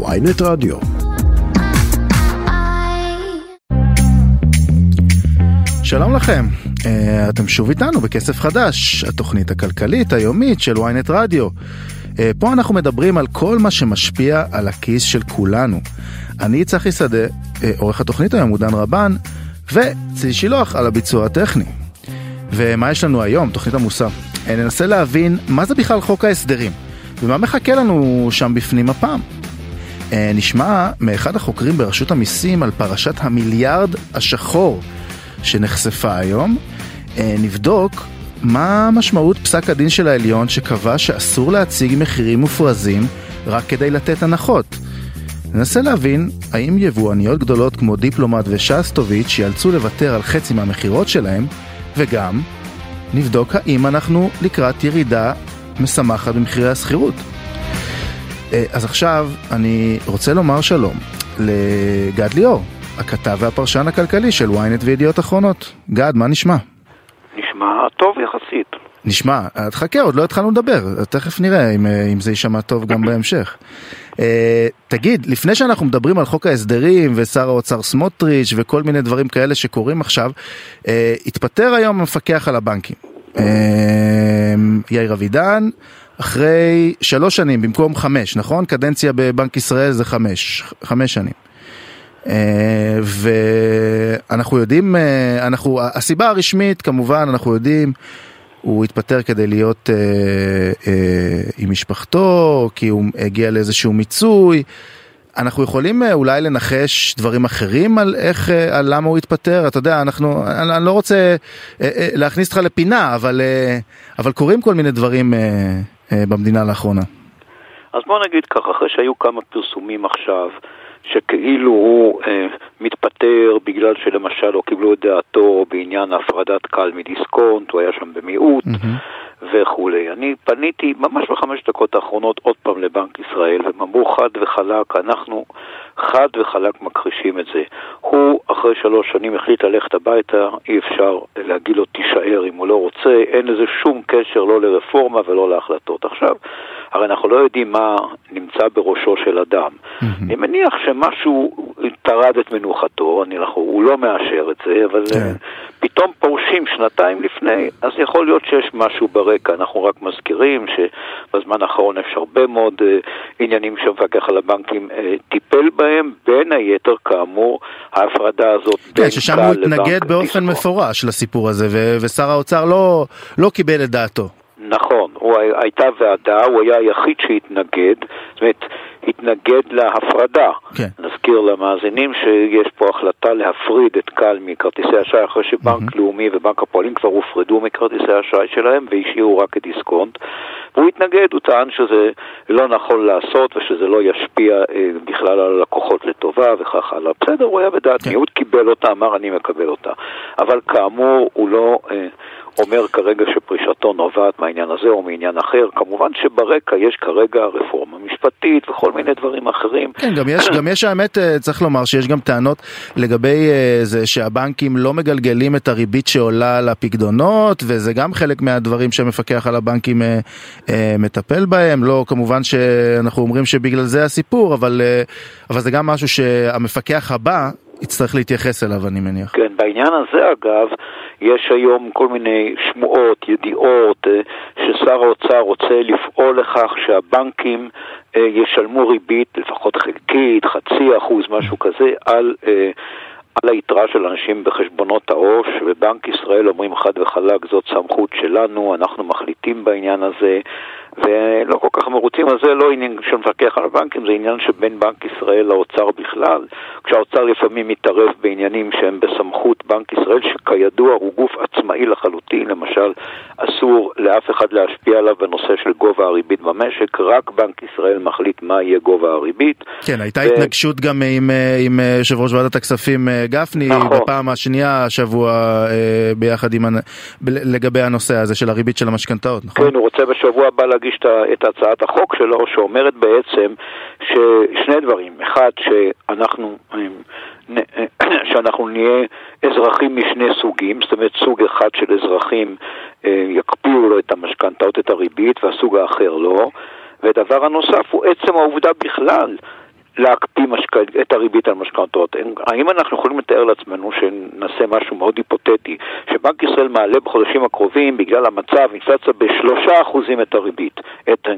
ויינט רדיו. שלום לכם, אה, אתם שוב איתנו בכסף חדש, התוכנית הכלכלית היומית של ynet רדיו. אה, פה אנחנו מדברים על כל מה שמשפיע על הכיס של כולנו. אני צחי שדה, אה, עורך התוכנית היום הוא דן רבן, וצי שילוח על הביצוע הטכני. ומה יש לנו היום, תוכנית עמוסה? ננסה להבין מה זה בכלל חוק ההסדרים, ומה מחכה לנו שם בפנים הפעם. נשמע מאחד החוקרים ברשות המיסים על פרשת המיליארד השחור שנחשפה היום. נבדוק מה משמעות פסק הדין של העליון שקבע שאסור להציג מחירים מופרזים רק כדי לתת הנחות? ננסה להבין האם יבואניות גדולות כמו דיפלומט ושסטוביץ' ייאלצו לוותר על חצי מהמכירות שלהם, וגם נבדוק האם אנחנו לקראת ירידה משמחת במחירי השכירות. אז עכשיו אני רוצה לומר שלום לגד ליאור, הכתב והפרשן הכלכלי של ynet וידיעות אחרונות. גד, מה נשמע? נשמע טוב יחסית. נשמע, תחכה, עוד לא התחלנו לדבר, תכף נראה אם, אם זה יישמע טוב גם בהמשך. Uh, תגיד, לפני שאנחנו מדברים על חוק ההסדרים ושר האוצר סמוטריץ' וכל מיני דברים כאלה שקורים עכשיו, uh, התפטר היום המפקח על הבנקים, uh, יאיר אבידן, אחרי שלוש שנים במקום חמש, נכון? קדנציה בבנק ישראל זה חמש, חמש שנים. ואנחנו יודעים, אנחנו, הסיבה הרשמית כמובן, אנחנו יודעים, הוא התפטר כדי להיות אה, אה, עם משפחתו, כי הוא הגיע לאיזשהו מיצוי. אנחנו יכולים אולי לנחש דברים אחרים על איך, על למה הוא התפטר? אתה יודע, אנחנו, אני, אני לא רוצה אה, אה, להכניס אותך לפינה, אבל, אה, אבל קורים כל מיני דברים אה, אה, במדינה לאחרונה. אז בוא נגיד ככה, אחרי שהיו כמה פרסומים עכשיו, שכאילו הוא אה, מתפטר בגלל שלמשל לא קיבלו את דעתו בעניין הפרדת קל מדיסקונט, הוא היה שם במיעוט mm-hmm. וכולי. אני פניתי ממש בחמש דקות האחרונות עוד פעם לבנק ישראל, והם אמרו חד וחלק, אנחנו חד וחלק מכחישים את זה. הוא אחרי שלוש שנים החליט ללכת הביתה, אי אפשר להגיד לו תישאר אם הוא לא רוצה, אין לזה שום קשר לא לרפורמה ולא להחלטות. עכשיו, הרי אנחנו לא יודעים מה נמצא בראשו של אדם. Mm-hmm. אני מניח שמשהו טרד את מנוחתו, אני, אנחנו, הוא לא מאשר את זה, אבל yeah. כן. פתאום פורשים שנתיים לפני, אז יכול להיות שיש משהו ברקע. אנחנו רק מזכירים שבזמן האחרון יש הרבה מאוד uh, עניינים שהמפקח על הבנקים uh, טיפל בהם, בין היתר כאמור ההפרדה הזאת כן, בין ששם הוא התנגד באופן מפורש לסיפור הזה, ו- ושר האוצר לא, לא קיבל את דעתו. נכון, הוא, הייתה ועדה, הוא היה היחיד שהתנגד, זאת אומרת, התנגד להפרדה. כן. נזכיר למאזינים שיש פה החלטה להפריד את קל מכרטיסי אשראי אחרי שבנק mm-hmm. לאומי ובנק הפועלים כבר הופרדו מכרטיסי האשראי שלהם והשאירו רק את דיסקונט. והוא התנגד, הוא טען שזה לא נכון לעשות ושזה לא ישפיע אה, בכלל על הלקוחות לטובה וכך הלאה. בסדר, הוא היה בדעת כן. מיעוט, קיבל אותה, אמר אני מקבל אותה. אבל כאמור, הוא לא... אה, אומר כרגע שפרישתו נובעת מהעניין הזה או מעניין אחר. כמובן שברקע יש כרגע רפורמה משפטית וכל מיני דברים אחרים. כן, גם יש, גם יש האמת, אה, צריך לומר שיש גם טענות לגבי אה, זה שהבנקים לא מגלגלים את הריבית שעולה לפקדונות, וזה גם חלק מהדברים שהמפקח על הבנקים אה, מטפל בהם. לא, כמובן שאנחנו אומרים שבגלל זה הסיפור, אבל, אבל זה גם משהו שהמפקח הבא יצטרך להתייחס אליו, אני מניח. כן, בעניין הזה אגב, יש היום כל מיני שמועות, ידיעות, אה, ששר האוצר רוצה לפעול לכך שהבנקים אה, ישלמו ריבית, לפחות חלקית, חצי אחוז, משהו כזה, על... אה, על היתרה של אנשים בחשבונות העו"ש, ובנק ישראל אומרים חד וחלק, זאת סמכות שלנו, אנחנו מחליטים בעניין הזה, ולא כל כך מרוצים, אז זה לא עניין של מפקח על הבנקים, זה עניין שבין בנק ישראל לאוצר בכלל, כשהאוצר לפעמים מתערב בעניינים שהם בסמכות בנק ישראל, שכידוע הוא גוף עצמאי לחלוטין, למשל, אסור לאף אחד להשפיע עליו בנושא של גובה הריבית במשק, רק בנק ישראל מחליט מה יהיה גובה הריבית. כן, הייתה ו... התנגשות גם עם, עם יושב ראש ועדת הכספים גפני, נכון. בפעם השנייה השבוע אה, ביחד עם, לגבי הנושא הזה של הריבית של המשכנתאות, נכון? כן, הוא רוצה בשבוע הבא להגיש את הצעת החוק שלו, שאומרת בעצם ששני דברים, אחד, שאנחנו, שאנחנו נהיה אזרחים משני סוגים, זאת אומרת סוג אחד של אזרחים אה, יקפיאו לו את המשכנתאות, את הריבית, והסוג האחר לא, ודבר הנוסף הוא עצם העובדה בכלל להקפיא משק... את הריבית על משכנתאות. האם אנחנו יכולים לתאר לעצמנו שנעשה משהו מאוד היפותטי, שבנק ישראל מעלה בחודשים הקרובים בגלל המצב, אינפלציה בשלושה אחוזים את הריבית, את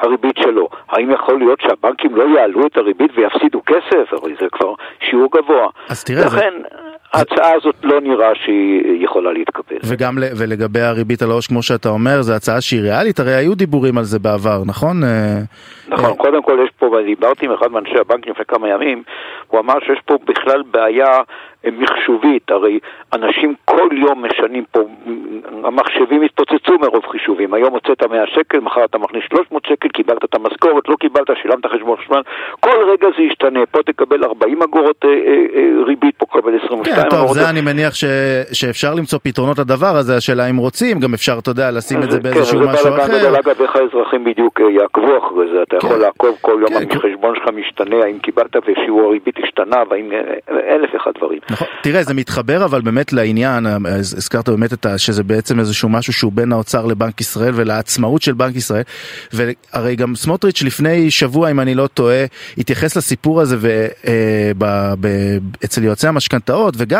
הריבית שלו. האם יכול להיות שהבנקים לא יעלו את הריבית ויפסידו כסף? הרי זה כבר שיעור גבוה. אז תראה, לכן, זה... ההצעה הזאת לא נראה שהיא יכולה להתקבל. וגם ולגבי הריבית על העו"ש, כמו שאתה אומר, זו הצעה שהיא ריאלית? הרי היו דיבורים על זה בעבר, נכון? אה, נכון, אה, קודם כל יש פה, ודיברתי עם אחד מאנשי הבנק לפני כמה ימים, הוא אמר שיש פה בכלל בעיה מחשובית, הרי אנשים כל יום משנים פה, המחשבים התפוצצו מרוב חישובים, היום הוצאת 100 שקל, מחר אתה מכניס 300 שקל, קיבלת את המשכורת, לא קיבלת, שילמת חשבון חשמל, כל רגע זה ישתנה, פה תקבל 40 אגורות אה, אה, אה, ריבית, פה תקבל 22 כן, טוב, זה אני מניח ש... שאפשר למצוא פתרונות לדבר הזה, השאלה אם רוצים, גם אפשר, אתה יודע, לשים את זה באיזשהו כן, משהו אחר. כן, אגב, איך האזרחים בדיוק אה, יעקבו אחרי זה, אתה כן. יכול לעקוב כל יום, כן, החשבון שלך משתנה, האם קיבלת ושיעור הריבית השתנה, והאם אה, אלף אחד דברים. נכון, תראה, זה מתחבר אבל באמת לעניין, הזכרת באמת את ה, שזה בעצם איזשהו משהו שהוא בין האוצר לבנק ישראל ולעצמאות של בנק ישראל, והרי גם סמוטריץ' לפני שבוע, אם אני לא טועה, התייחס לסיפור הזה ו, אה, ב, ב, אצל יועצי המשכנתאות, וגם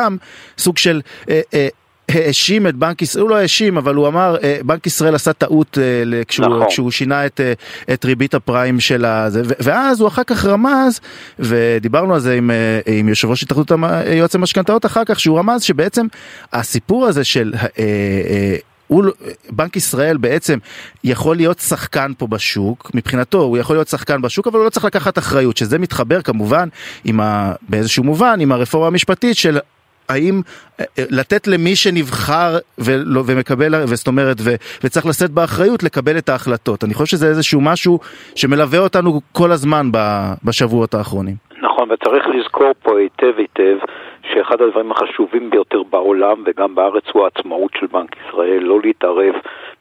סוג של... אה, אה, האשים את בנק ישראל, הוא לא האשים, אבל הוא אמר, אה, בנק ישראל עשה טעות אה, כשהוא, נכון. כשהוא שינה את, אה, את ריבית הפריים של הזה, ואז הוא אחר כך רמז, ודיברנו על זה עם, עם יושב ראש התאחדות יועצי משכנתאות אחר כך, שהוא רמז שבעצם הסיפור הזה של... הוא, בנק ישראל בעצם יכול להיות שחקן פה בשוק, מבחינתו הוא יכול להיות שחקן בשוק, אבל הוא לא צריך לקחת אחריות, שזה מתחבר כמובן עם ה, באיזשהו מובן עם הרפורמה המשפטית של האם אה, אה, לתת למי שנבחר ולא, ומקבל, זאת אומרת, ו, וצריך לשאת באחריות לקבל את ההחלטות. אני חושב שזה איזשהו משהו שמלווה אותנו כל הזמן בשבועות האחרונים. נכון, וצריך לזכור פה היטב היטב שאחד הדברים החשובים ביותר בעולם וגם בארץ הוא העצמאות של בנק ישראל, לא להתערב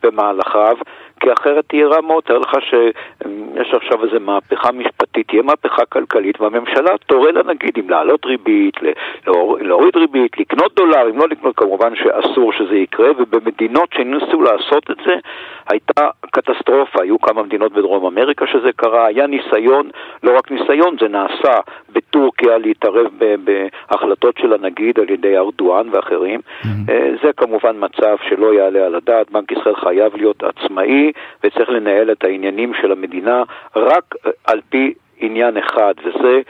במהלכיו, כי אחרת תהיה רע מאוד, תאר לך שיש עכשיו איזו מהפכה משפטית, תהיה מהפכה כלכלית, והממשלה תורה לנגיד אם להעלות ריבית, להוריד ריבית, לקנות דולרים, לא לקנות, כמובן שאסור שזה יקרה, ובמדינות שניסו לעשות את זה, הייתה קטסטרופה, היו כמה מדינות בדרום אמריקה שזה קרה, היה ניסיון, לא רק ניסיון, זה נעשה בטורקיה להתערב בהחלטות של הנגיד על ידי ארדואן ואחרים. Mm-hmm. זה כמובן מצב שלא יעלה על הדעת, בנק ישראל חייב להיות עצמאי וצריך לנהל את העניינים של המדינה רק על פי עניין אחד, וזה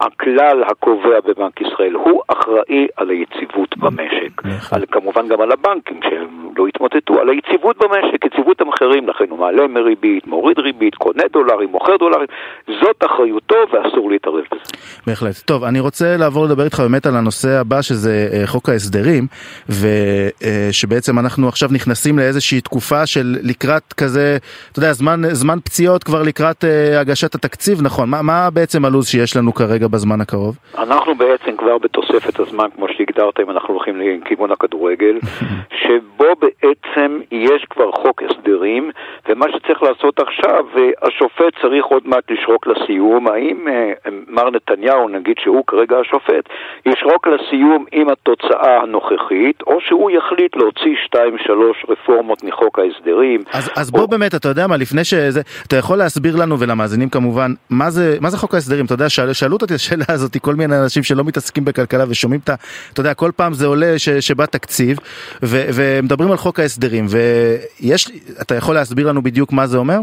הכלל הקובע בבנק ישראל, הוא אחראי על היציבות במשק. על, כמובן גם על הבנקים שהם לא יתמוטטו, על היציבות במשק, יציבות המחירים, לכן הוא מעלה מריבית, מוריד ריבית, קונה דולרים, מוכר דולרים, זאת אחריותו ואסור להתערב בזה. בהחלט. טוב, אני רוצה לעבור לדבר איתך באמת על הנושא הבא שזה אה, חוק ההסדרים, ושבעצם אה, אנחנו עכשיו נכנסים לאיזושהי תקופה של לקראת כזה, אתה יודע, זמן, זמן פציעות כבר לקראת uh, הגשת התקציב, נכון? מה, מה בעצם הלו"ז שיש לנו כרגע בזמן הקרוב? אנחנו בעצם כבר בתוספת הזמן, כמו שהגדרת, אם אנחנו הולכים לכיוון הכדורגל, שבו בעצם יש כבר חוק הסדרים, ומה שצריך לעשות עכשיו, השופט צריך עוד מעט לשרוק לסיום, האם אה, מר נתניהו, נגיד שהוא כרגע השופט, ישרוק לסיום עם התוצאה הנוכחית, או שהוא יחליט להוציא שתיים, שלוש רפורמות מחוק ההסדרים. אז, אז בוא או... באמת, אתה יודע מה, לפני שזה, אתה יכול להסביר לנו ולמאזינים כמובן, מה זה, מה זה חוק ההסדרים? אתה יודע, שאל, שאלו אותי השאלה הזאת כל מיני אנשים שלא מתעסקים בכלכלה ושומעים את ה... אתה יודע, כל פעם זה עולה ש, שבא תקציב, ו, ומדברים על חוק ההסדרים, ויש, אתה יכול להסביר לנו בדיוק מה זה אומר?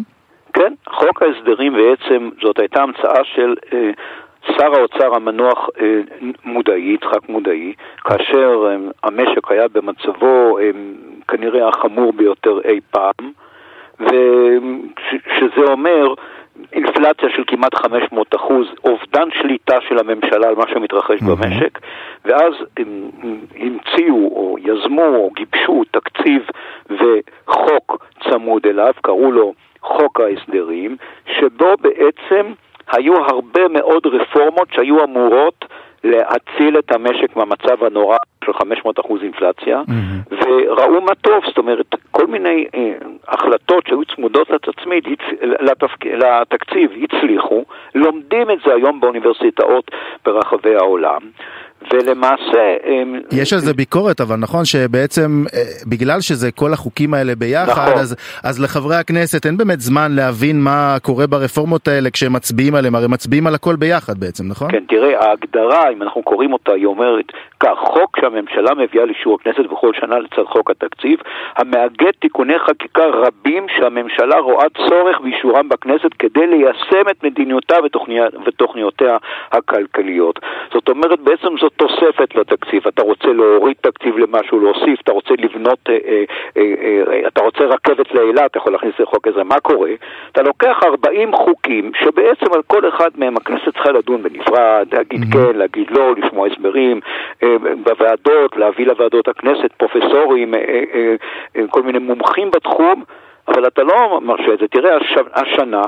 כן, חוק ההסדרים בעצם, זאת הייתה המצאה של אה, שר האוצר המנוח אה, מודעי, יצחק מודעי, כאשר אה, המשק היה במצבו אה, כנראה החמור ביותר אי פעם, ושזה אומר אינפלציה של כמעט 500 אחוז, אובדן שליטה של הממשלה על מה שמתרחש mm-hmm. במשק, ואז הם המציאו או יזמו או גיבשו תקציב וחוק צמוד אליו, קראו לו חוק ההסדרים, שבו בעצם היו הרבה מאוד רפורמות שהיו אמורות להציל את המשק מהמצב הנורא של 500 אחוז אינפלציה, mm-hmm. וראו מה טוב, זאת אומרת, כל מיני אה, החלטות שהיו צמודות לתצמיד, לתפק, לתקציב, הצליחו, לומדים את זה היום באוניברסיטאות ברחבי העולם, ולמעשה... יש על זה ביקורת, אבל נכון שבעצם בגלל שזה כל החוקים האלה ביחד, נכון. אז, אז לחברי הכנסת אין באמת זמן להבין מה קורה ברפורמות האלה כשהם מצביעים עליהם, הרי מצביעים על הכל ביחד בעצם, נכון? כן, תראה, ההגדרה, אם אנחנו קוראים אותה, היא אומרת כך, חוק שהממשלה מביאה לאישור הכנסת בכל שנה לצד חוק התקציב, המאגד תיקוני חקיקה רבים שהממשלה רואה צורך באישורם בכנסת כדי ליישם את מדיניותה ותוכניותיה הכלכליות. זאת אומרת, בעצם זאת תוספת לתקציב. אתה רוצה להוריד תקציב למשהו, להוסיף, אתה רוצה לבנות, אה, אה, אה, אה, אתה רוצה רכבת לאילת, אתה יכול להכניס לחוק הזה, מה קורה? אתה לוקח 40 חוקים שבעצם על כל אחד מהם הכנסת צריכה לדון בנפרד, להגיד mm-hmm. כן, להגיד לא, לשמוע הסברים אה, בוועדות, להביא לוועדות הכנסת פרופסורים, אה, אה, אה, כל מיני מומחים בתחום. אבל אתה לא מרשה את זה. תראה, הש... השנה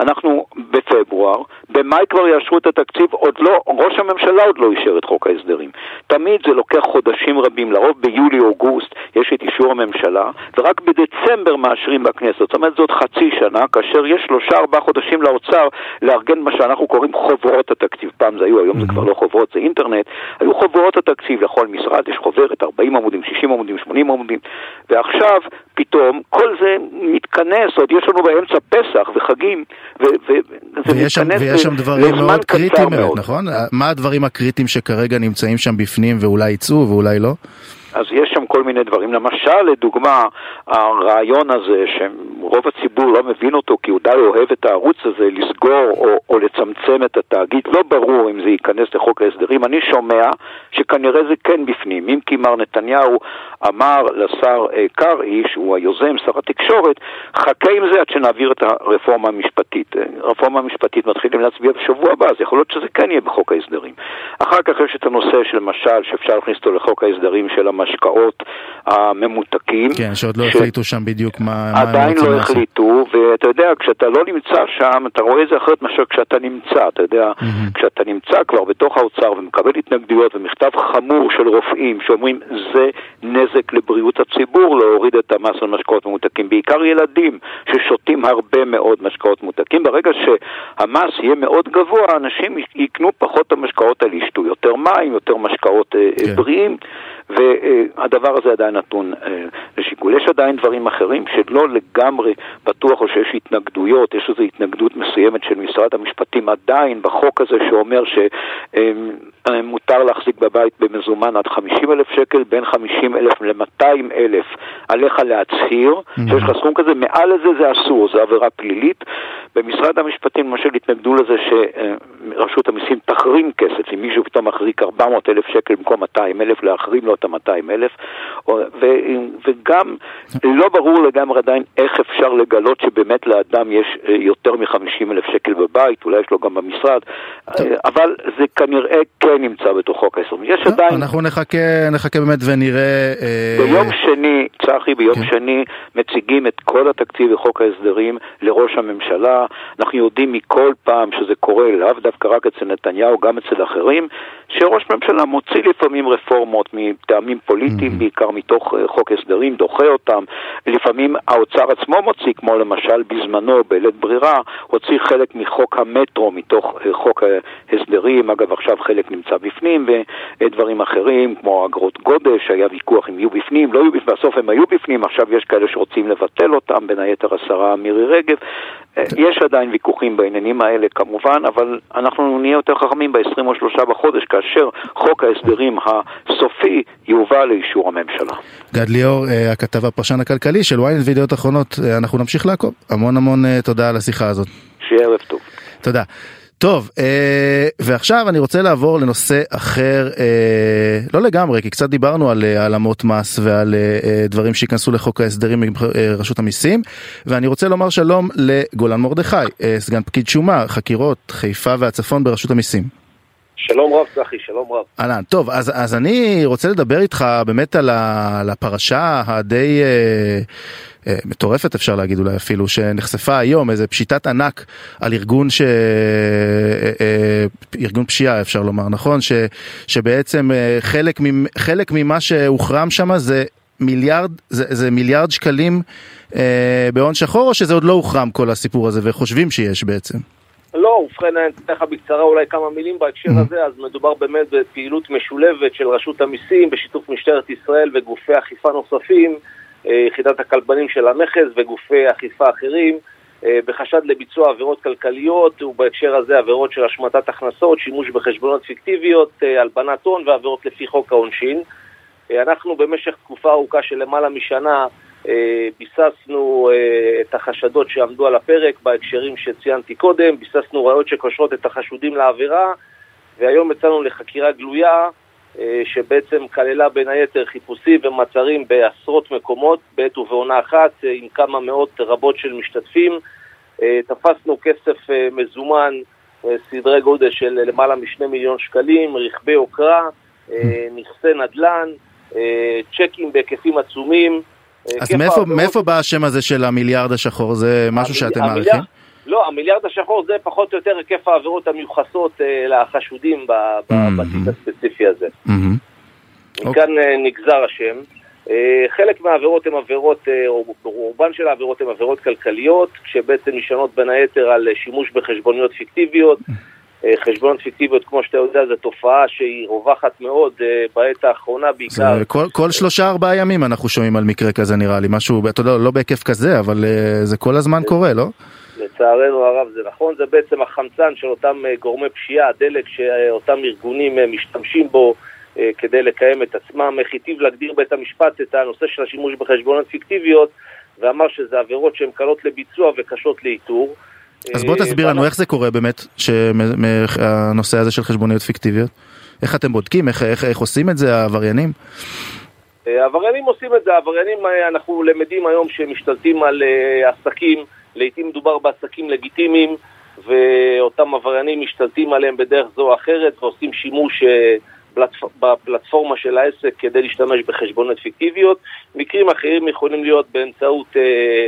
אנחנו בפברואר, במאי כבר יאשרו את התקציב, עוד לא, ראש הממשלה עוד לא אישר את חוק ההסדרים. תמיד זה לוקח חודשים רבים, לרוב ביולי-אוגוסט יש את אישור הממשלה, ורק בדצמבר מאשרים בכנסת. זאת אומרת, זאת חצי שנה, כאשר יש שלושה-ארבעה חודשים לאוצר לארגן מה שאנחנו קוראים חוברות התקציב. פעם זה היו, היום זה כבר לא חוברות, זה אינטרנט. היו חוברות התקציב לכל משרד, יש חוברת 40 עמודים, 60 עמודים, 80 עמודים, ועכשיו פתאום כל זה מתכנס, עוד יש לנו באמצע פסח וחגים. ויש שם, ויש שם דברים מאוד קריטיים באמת, נכון? מה הדברים הקריטיים שכרגע נמצאים שם בפנים ואולי יצאו ואולי לא? אז יש שם כל מיני דברים. למשל, לדוגמה, הרעיון הזה שרוב הציבור לא מבין אותו כי הוא די אוהב את הערוץ הזה, לסגור או, או לצמצם את התאגיד, לא ברור אם זה ייכנס לחוק ההסדרים. אני שומע שכנראה זה כן בפנים. אם כי מר נתניהו אמר לשר אה, קרעי, שהוא היוזם, שר התקשורת, חכה עם זה עד שנעביר את הרפורמה המשפטית. אה, הרפורמה המשפטית מתחילים להצביע בשבוע הבא, אז יכול להיות שזה כן יהיה בחוק ההסדרים. אחר כך יש את הנושא של למשל, שאפשר להכניס אותו לחוק ההסדרים של המשקאות הממותקים. כן, שעוד לא ש... החליטו שם בדיוק מה, מה הם רוצים לעשות. עדיין לא החליטו, ואתה יודע, כשאתה לא נמצא שם, אתה רואה את זה אחרת מאשר כשאתה נמצא. אתה יודע, mm-hmm. כשאתה נמצא כבר בתוך האוצר ומקבל התנגדויות ומכתב חמור של רופאים שאומרים זה נזק לבריאות הציבור להוריד את המס על משקאות ממותקים, בעיקר ילדים ששותים הרבה מאוד משקאות ממותקים. ברגע שהמס יהיה מאוד גבוה, אנשים יקנו פחות את המשקאות האלה, ישתו יותר מים, יותר משקאות אה, כן. בריאים. והדבר הזה עדיין נתון אה, לשיקול. יש עדיין דברים אחרים שלא לגמרי בטוח או שיש התנגדויות, יש איזו התנגדות מסוימת של משרד המשפטים עדיין בחוק הזה שאומר שמותר להחזיק בבית במזומן עד 50 אלף שקל, בין 50 אלף ל-200 אלף עליך להצהיר mm-hmm. שיש לך סכום כזה, מעל לזה זה אסור, זו עבירה פלילית. במשרד המשפטים למשל התנגדו לזה שרשות המיסים תחרים כסף, אם מישהו פתאום מחזיק 400 אלף שקל במקום 200 אלף, להחרים לו את ה-200 אלף, וגם לא ברור לגמרי עדיין איך אפשר לגלות שבאמת לאדם יש אה, יותר מ-50 אלף שקל בבית, אולי יש לו גם במשרד, טוב. אה, אבל זה כנראה כן נמצא בתוך חוק ההסדרים. יש עדיין... אנחנו נחכה, נחכה באמת ונראה... אה, ביום שני, צחי, ביום כן. שני מציגים את כל התקציב וחוק ההסדרים לראש הממשלה. אנחנו יודעים מכל פעם שזה קורה, לאו דווקא רק אצל נתניהו, גם אצל אחרים, שראש ממשלה מוציא לפעמים רפורמות מטעמים פוליטיים, mm-hmm. בעיקר מתוך uh, חוק הסדרים, דוחה אותם. לפעמים האוצר עצמו מוציא, כמו למשל בזמנו, בלית ברירה, הוציא חלק מחוק המטרו, מתוך uh, חוק ההסדרים, אגב עכשיו חלק נמצא בפנים, ודברים אחרים, כמו אגרות גודש, היה ויכוח אם יהיו בפנים, לא יהיו בפנים, בסוף הם היו בפנים, עכשיו יש כאלה שרוצים לבטל אותם, בין היתר השרה מירי רגב. אה, יש עדיין ויכוחים בעניינים האלה כמובן, אבל אנחנו נהיה יותר חכמים ב-23 בחודש, כאשר חוק ההסדרים הסופי יובא לאישור הממשלה. גד ליאור, אה, הכתב הפרשן הכלכלי של ynet וידיעות אחרונות, אה, אנחנו נמשיך לעקוב. המון המון תודה על השיחה הזאת. שיהיה ערב טוב. תודה. טוב, אה, ועכשיו אני רוצה לעבור לנושא אחר, אה, לא לגמרי, כי קצת דיברנו על העלמות מס ועל אה, דברים שייכנסו לחוק ההסדרים ברשות המיסים, ואני רוצה לומר שלום לגולן מרדכי, אה, סגן פקיד שומה, חקירות, חיפה והצפון ברשות המיסים. שלום רב, צחי, שלום רב. אהלן, טוב, אז, אז אני רוצה לדבר איתך באמת על, ה, על הפרשה הדי אה, אה, מטורפת אפשר להגיד אולי אפילו, שנחשפה היום, איזה פשיטת ענק על ארגון ש... אה, אה, ארגון פשיעה אפשר לומר, נכון? ש, שבעצם חלק, ממ, חלק ממה שהוחרם שם זה מיליארד, זה, זה מיליארד שקלים אה, בהון שחור, או שזה עוד לא הוחרם כל הסיפור הזה וחושבים שיש בעצם? לא, ובכן, אני אתן לך בקצרה אולי כמה מילים בהקשר mm-hmm. הזה, אז מדובר באמת בפעילות משולבת של רשות המיסים בשיתוף משטרת ישראל וגופי אכיפה נוספים, אה, יחידת הכלבנים של המכס וגופי אכיפה אחרים, אה, בחשד לביצוע עבירות כלכליות, ובהקשר הזה עבירות של השמטת הכנסות, שימוש בחשבונות פיקטיביות, אה, הלבנת הון ועבירות לפי חוק העונשין. אנחנו במשך תקופה ארוכה של למעלה משנה ביססנו אה, את החשדות שעמדו על הפרק בהקשרים שציינתי קודם, ביססנו ראיות שקושרות את החשודים לעבירה, והיום יצאנו לחקירה גלויה אה, שבעצם כללה בין היתר חיפושים ומעצרים בעשרות מקומות בעת ובעונה אחת עם כמה מאות רבות של משתתפים. תפסנו כסף מזומן, סדרי גודל של למעלה משני מיליון שקלים, רכבי יוקרה, נכסי נדל"ן, צ'קים בהיקפים עצומים. אה, אז מאיפה, מאיפה בא השם הזה של המיליארד השחור? זה משהו המיל... שאתם מעריכים? לא, המיליארד השחור זה פחות או יותר היקף העבירות המיוחסות אה, לחשודים mm-hmm. בתיק הספציפי הזה. Mm-hmm. מכאן okay. נגזר השם. אה, חלק מהעבירות הן עבירות, אה, או רובן של העבירות הן עבירות כלכליות, שבעצם נשענות בין היתר על שימוש בחשבוניות פיקטיביות. אה, חשבונות פיקטיביות, כמו שאתה יודע, זו תופעה שהיא רווחת מאוד אה, בעת האחרונה, בעיקר... כל, כל שלושה ארבעה ימים אנחנו שומעים על מקרה כזה נראה לי, משהו, אתה יודע, לא בהיקף כזה, אבל אה, זה כל הזמן קורה, לא? לצערנו הרב זה נכון, זה בעצם החמצן של אותם גורמי פשיעה, הדלק שאותם ארגונים משתמשים בו כדי לקיים את עצמם. איך היטיב להגדיר בית המשפט את הנושא של השימוש בחשבונות פיקטיביות, ואמר שזה עבירות שהן קלות לביצוע וקשות לאיתור. אז בוא תסביר לנו איך זה קורה באמת, שהנושא הזה של חשבוניות פיקטיביות? איך אתם בודקים? איך, איך, איך עושים את זה העבריינים? אה, העבריינים עושים את זה, העבריינים אה, אנחנו למדים היום שמשתלטים על אה, עסקים, לעיתים מדובר בעסקים לגיטימיים ואותם עבריינים משתלטים עליהם בדרך זו או אחרת ועושים שימוש בפלטפורמה של העסק כדי להשתמש בחשבונות פיקטיביות. מקרים אחרים יכולים להיות באמצעות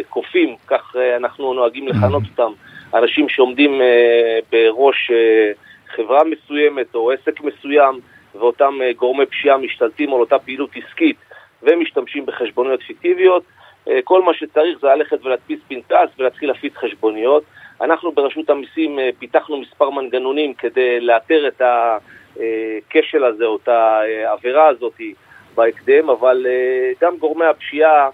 קופים, כך אנחנו נוהגים לכנות אותם, אנשים שעומדים אה, בראש אה, חברה מסוימת או עסק מסוים, ואותם אה, גורמי פשיעה משתלטים על אותה פעילות עסקית ומשתמשים בחשבוניות פיקטיביות. כל מה שצריך זה ללכת ולהדפיס פנקס ולהתחיל להפיץ חשבוניות. אנחנו ברשות המיסים פיתחנו מספר מנגנונים כדי לאתר את הכשל הזה או את העבירה הזאת בהקדם, אבל גם גורמי הפשיעה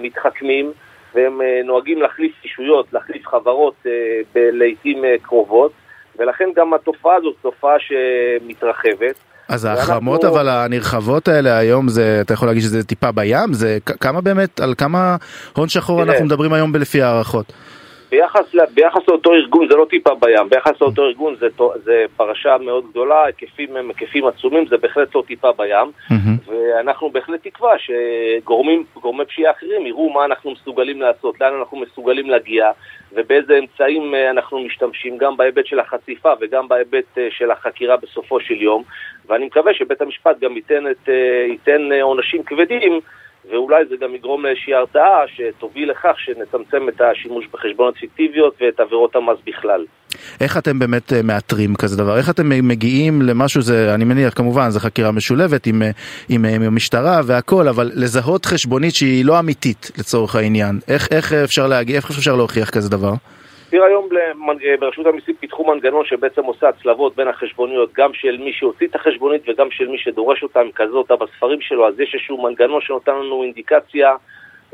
מתחכמים. והם אה, נוהגים להחליף אישויות, להחליף חברות אה, לעיתים אה, קרובות, ולכן גם התופעה הזאת תופעה שמתרחבת. אז ההחרמות ואנחנו... אבל הנרחבות האלה היום זה, אתה יכול להגיד שזה טיפה בים? זה כמה באמת, על כמה הון שחור אנחנו מדברים היום לפי הערכות? ביחס, ביחס לאותו ארגון זה לא טיפה בים, ביחס לאותו ארגון זה, זה פרשה מאוד גדולה, היקפים הם היקפים עצומים, זה בהחלט לא טיפה בים, mm-hmm. ואנחנו בהחלט תקווה שגורמי פשיעה אחרים יראו מה אנחנו מסוגלים לעשות, לאן אנחנו מסוגלים להגיע, ובאיזה אמצעים אה, אנחנו משתמשים, גם בהיבט של החשיפה וגם בהיבט אה, של החקירה בסופו של יום, ואני מקווה שבית המשפט גם ייתן, את, אה, ייתן עונשים כבדים ואולי זה גם יגרום לאיזושהי הרתעה שתוביל לכך שנצמצם את השימוש בחשבונות פיקטיביות ואת עבירות המס בכלל. איך אתם באמת אה, מאתרים כזה דבר? איך אתם מגיעים למשהו, זה, אני מניח כמובן, זו חקירה משולבת עם, אה, עם, עם המשטרה והכל, אבל לזהות חשבונית שהיא לא אמיתית לצורך העניין, איך, איך אפשר להגיע, איך אפשר להוכיח כזה דבר? תראה, היום ברשות המיסים פיתחו מנגנון שבעצם עושה הצלבות בין החשבוניות, גם של מי שהוציא את החשבונית וגם של מי שדורש אותה, כזה אותה בספרים שלו, אז יש איזשהו מנגנון שנותן לנו אינדיקציה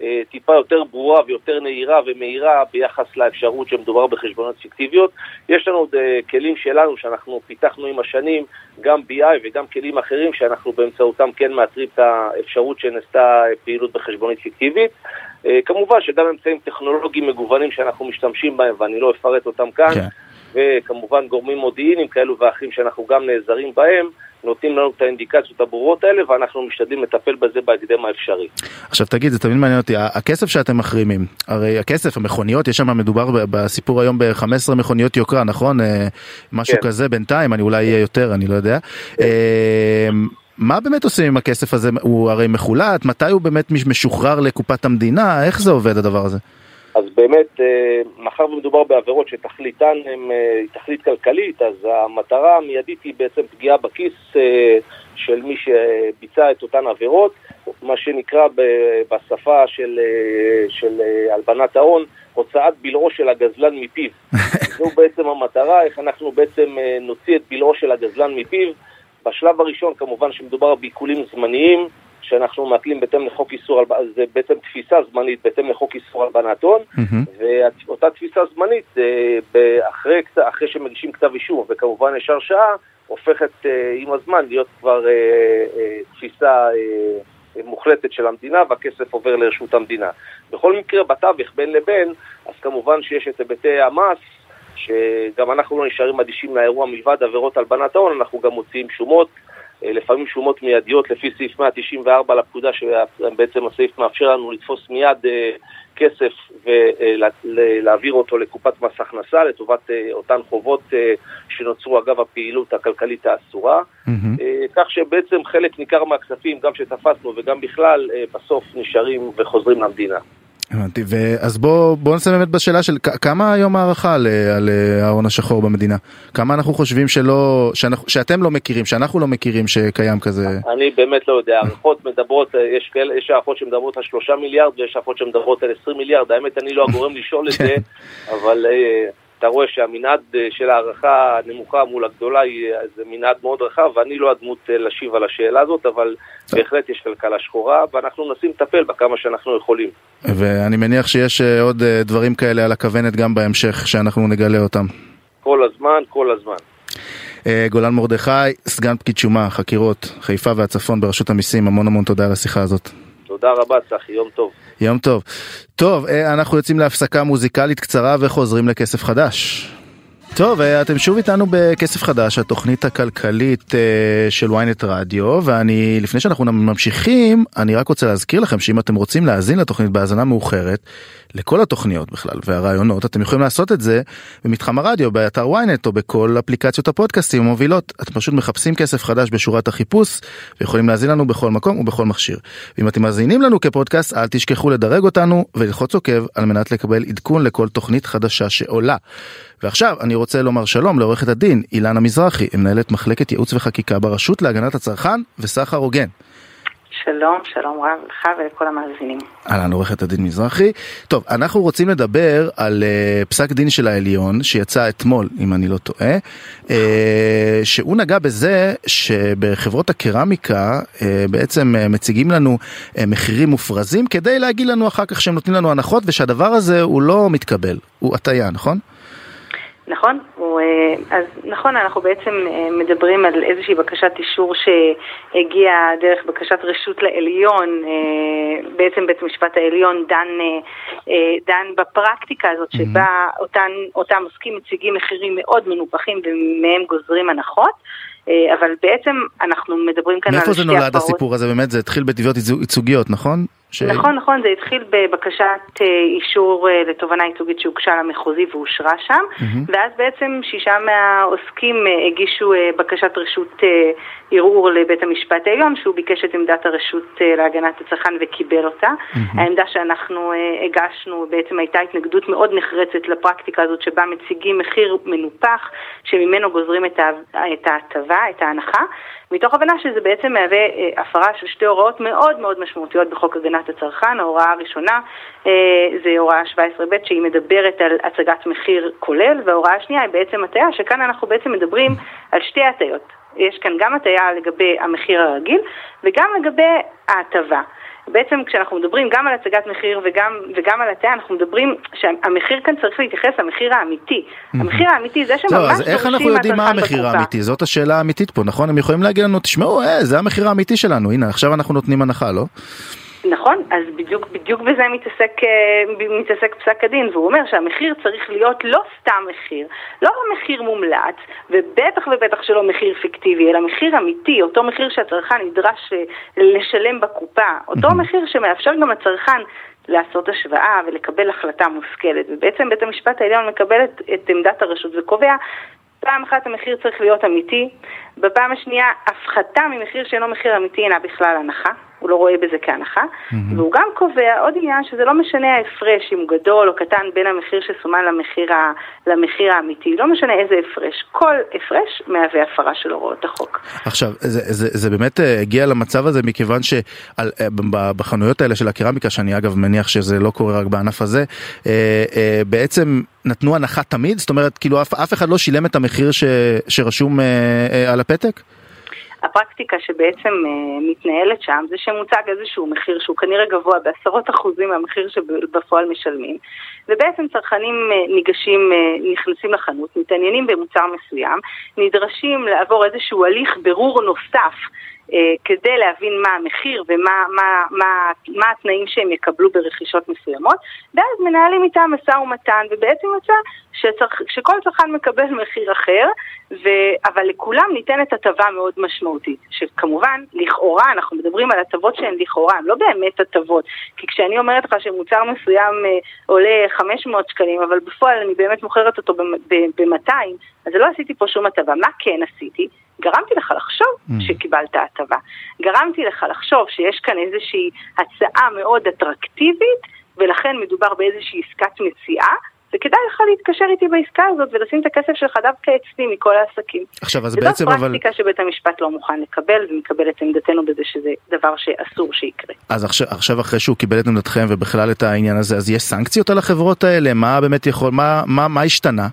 אה, טיפה יותר ברורה ויותר נהירה ומהירה ביחס לאפשרות שמדובר בחשבונות פיקטיביות. יש לנו עוד אה, כלים שלנו שאנחנו פיתחנו עם השנים, גם BI וגם כלים אחרים שאנחנו באמצעותם כן מאתרים את האפשרות שנעשתה פעילות בחשבונית פיקטיבית. אה, כמובן שגם אמצעים טכנולוגיים מגוונים שאנחנו משתמשים בהם ואני לא אפרט אותם כאן, כן. וכמובן גורמים מודיעיניים כאלו ואחרים שאנחנו גם נעזרים בהם. נותנים לנו את האינדיקציות הברורות האלה ואנחנו משתדלים לטפל בזה בהקדם האפשרי. עכשיו תגיד, זה תמיד מעניין אותי, הכסף שאתם מחרימים, הרי הכסף, המכוניות, יש שם מדובר בסיפור היום ב-15 מכוניות יוקרה, נכון? אה, משהו כן. כזה בינתיים, אני אולי אהיה יותר, אני לא יודע. כן. מה באמת עושים עם הכסף הזה? הוא הרי מחולט, מתי הוא באמת משוחרר לקופת המדינה? איך זה עובד הדבר הזה? אז באמת, אה, מאחר ומדובר בעבירות שתכליתן הן אה, תכלית כלכלית, אז המטרה המיידית היא בעצם פגיעה בכיס אה, של מי שביצע את אותן עבירות, מה שנקרא בשפה של, של הלבנת ההון, הוצאת בלעו של הגזלן מפיו. זו בעצם המטרה, איך אנחנו בעצם נוציא את בלעו של הגזלן מפיו. בשלב הראשון כמובן שמדובר בעיקולים זמניים, שאנחנו מעקלים בהתאם לחוק איסור, זה בעצם תפיסה זמנית בהתאם לחוק איסור הלבנת הון, mm-hmm. ואותה תפיסה זמנית, אחרי, אחרי שמגישים כתב אישום, וכמובן יש הרשעה, הופכת אה, עם הזמן להיות כבר אה, אה, תפיסה מוחלטת של המדינה, והכסף עובר לרשות המדינה. בכל מקרה, בתווך, בין לבין, אז כמובן שיש את היבטי המס, שגם אנחנו לא נשארים אדישים לאירוע מלבד עבירות הלבנת ההון, אנחנו גם מוציאים שומות. לפעמים שומות מיידיות לפי סעיף 194 לפקודה, שבעצם הסעיף מאפשר לנו לתפוס מיד כסף ולהעביר אותו לקופת מס הכנסה לטובת אותן חובות שנוצרו אגב הפעילות הכלכלית האסורה, mm-hmm. כך שבעצם חלק ניכר מהכספים, גם שתפסנו וגם בכלל, בסוף נשארים וחוזרים למדינה. הבנתי, אז בוא, בוא נסיים באמת בשאלה של כמה היום הערכה על, על ההון השחור במדינה? כמה אנחנו חושבים שלא, שאנחנו, שאתם לא מכירים, שאנחנו לא מכירים שקיים כזה? אני באמת לא יודע, הערכות מדברות, יש, יש הערכות שמדברות על שלושה מיליארד ויש הערכות שמדברות על עשרים מיליארד, האמת אני לא הגורם לשאול את זה, אבל אתה רואה שהמנעד של הערכה הנמוכה מול הגדולה זה מנעד מאוד רחב, ואני לא הדמות להשיב על השאלה הזאת, אבל בהחלט יש כלכלה שחורה, ואנחנו מנסים לטפל בה כמה שאנחנו יכולים. ואני מניח שיש עוד דברים כאלה על הכוונת גם בהמשך, שאנחנו נגלה אותם. כל הזמן, כל הזמן. גולן מרדכי, סגן פקיד שומה, חקירות, חיפה והצפון ברשות המיסים, המון המון תודה על השיחה הזאת. תודה רבה, צחי, יום טוב. יום טוב. טוב, אנחנו יוצאים להפסקה מוזיקלית קצרה וחוזרים לכסף חדש. טוב, אתם שוב איתנו בכסף חדש, התוכנית הכלכלית של ynet רדיו, ואני, לפני שאנחנו ממשיכים, אני רק רוצה להזכיר לכם שאם אתם רוצים להאזין לתוכנית בהאזנה מאוחרת, לכל התוכניות בכלל והרעיונות, אתם יכולים לעשות את זה במתחם הרדיו, באתר ynet או בכל אפליקציות הפודקאסטים המובילות. אתם פשוט מחפשים כסף חדש בשורת החיפוש, ויכולים להאזין לנו בכל מקום ובכל מכשיר. ואם אתם מאזינים לנו כפודקאסט, אל תשכחו לדרג אותנו וללחוץ עוקב על מנת לקבל עדכון לכל תוכנית חדשה שעולה. ועכשיו אני רוצה לומר שלום לעורכת הדין אילנה מזרחי, מנהלת מחלקת ייעוץ וחקיקה ברשות להגנת הצרכן וסחר הוגן. שלום, שלום רב לך ולכל המאזינים. אהלן, עורכת הדין מזרחי. טוב, אנחנו רוצים לדבר על uh, פסק דין של העליון שיצא אתמול, אם אני לא טועה, uh, שהוא נגע בזה שבחברות הקרמיקה uh, בעצם uh, מציגים לנו uh, מחירים מופרזים כדי להגיד לנו אחר כך שהם נותנים לנו הנחות ושהדבר הזה הוא לא מתקבל, הוא הטעיה, נכון? נכון, הוא, אז נכון, אנחנו בעצם מדברים על איזושהי בקשת אישור שהגיעה דרך בקשת רשות לעליון, בעצם בית המשפט העליון דן, דן בפרקטיקה הזאת שבה אותן, אותם עוסקים מציגים מחירים מאוד מנופחים ומהם גוזרים הנחות. אבל בעצם אנחנו מדברים כאן על שתי הפרות. מאיפה זה נולד הסיפור הזה באמת? זה התחיל בתביעות ייצוגיות, נכון? ש... נכון, נכון, זה התחיל בבקשת אישור לתובנה ייצוגית שהוגשה למחוזי ואושרה שם, mm-hmm. ואז בעצם שישה מהעוסקים הגישו בקשת רשות ערעור לבית המשפט העליון, שהוא ביקש את עמדת הרשות להגנת הצרכן וקיבל אותה. Mm-hmm. העמדה שאנחנו הגשנו בעצם הייתה התנגדות מאוד נחרצת לפרקטיקה הזאת, שבה מציגים מחיר מנופח, שממנו גוזרים את ההטבה, את ההנחה. מתוך הבנה שזה בעצם מהווה אה, הפרה של שתי הוראות מאוד מאוד משמעותיות בחוק הגנת הצרכן. ההוראה הראשונה אה, זה הוראה 17ב' שהיא מדברת על הצגת מחיר כולל, וההוראה השנייה היא בעצם הטעיה, שכאן אנחנו בעצם מדברים על שתי הטעיות. יש כאן גם הטעיה לגבי המחיר הרגיל וגם לגבי ההטבה. בעצם כשאנחנו מדברים גם על הצגת מחיר וגם, וגם על הטעה, אנחנו מדברים שהמחיר כאן צריך להתייחס למחיר האמיתי. המחיר האמיתי זה שממש לא, אז איך אנחנו יודעים מה המחיר האמיתי? זאת השאלה האמיתית פה, נכון? הם יכולים להגיד לנו, תשמעו, אה, זה המחיר האמיתי שלנו, הנה, עכשיו אנחנו נותנים הנחה, לא? נכון, אז בדיוק, בדיוק בזה מתעסק, מתעסק פסק הדין, והוא אומר שהמחיר צריך להיות לא סתם מחיר, לא מחיר מומלץ, ובטח ובטח שלא מחיר פיקטיבי, אלא מחיר אמיתי, אותו מחיר שהצרכן נדרש לשלם בקופה, אותו מחיר שמאפשר גם לצרכן לעשות השוואה ולקבל החלטה מושכלת. ובעצם בית המשפט העליון מקבל את, את עמדת הרשות וקובע פעם אחת המחיר צריך להיות אמיתי, בפעם השנייה הפחתה ממחיר שאינו מחיר אמיתי אינה בכלל הנחה. הוא לא רואה בזה כהנחה, mm-hmm. והוא גם קובע עוד עניין שזה לא משנה ההפרש אם הוא גדול או קטן בין המחיר שסומן למחיר, ה, למחיר האמיתי, לא משנה איזה הפרש, כל הפרש מהווה הפרה של הוראות החוק. עכשיו, זה, זה, זה באמת אה, הגיע למצב הזה מכיוון שבחנויות האלה של הקרמיקה, שאני אגב מניח שזה לא קורה רק בענף הזה, בעצם נתנו הנחה תמיד? זאת אומרת, כאילו אף, אף אחד לא שילם את המחיר ש, שרשום על הפתק? הפרקטיקה שבעצם uh, מתנהלת שם זה שמוצג איזשהו מחיר שהוא כנראה גבוה בעשרות אחוזים מהמחיר שבפועל משלמים. ובעצם צרכנים uh, ניגשים, uh, נכנסים לחנות, מתעניינים במוצר מסוים, נדרשים לעבור איזשהו הליך בירור נוסף אה, כדי להבין מה המחיר ומה מה, מה, מה התנאים שהם יקבלו ברכישות מסוימות, ואז מנהלים איתם משא ומתן, ובעצם יוצא. שכל צרכן מקבל מחיר אחר, ו... אבל לכולם ניתנת הטבה מאוד משמעותית, שכמובן, לכאורה, אנחנו מדברים על הטבות שהן לכאורה, הן לא באמת הטבות, כי כשאני אומרת לך שמוצר מסוים אה, עולה 500 שקלים, אבל בפועל אני באמת מוכרת אותו ב-200, אז לא עשיתי פה שום הטבה. מה כן עשיתי? גרמתי לך לחשוב mm. שקיבלת הטבה. גרמתי לך לחשוב שיש כאן איזושהי הצעה מאוד אטרקטיבית, ולכן מדובר באיזושהי עסקת מציאה. וכדאי לך להתקשר איתי בעסקה הזאת ולשים את הכסף שלך דווקא אצלי מכל העסקים. עכשיו, אז בעצם אבל... זו פרקטיקה שבית המשפט לא מוכן לקבל ומקבל את עמדתנו בזה שזה דבר שאסור שיקרה. אז עכשיו, עכשיו אחרי שהוא קיבל את עמדתכם ובכלל את העניין הזה, אז יש סנקציות על החברות האלה? מה באמת יכול, מה, מה, מה השתנה?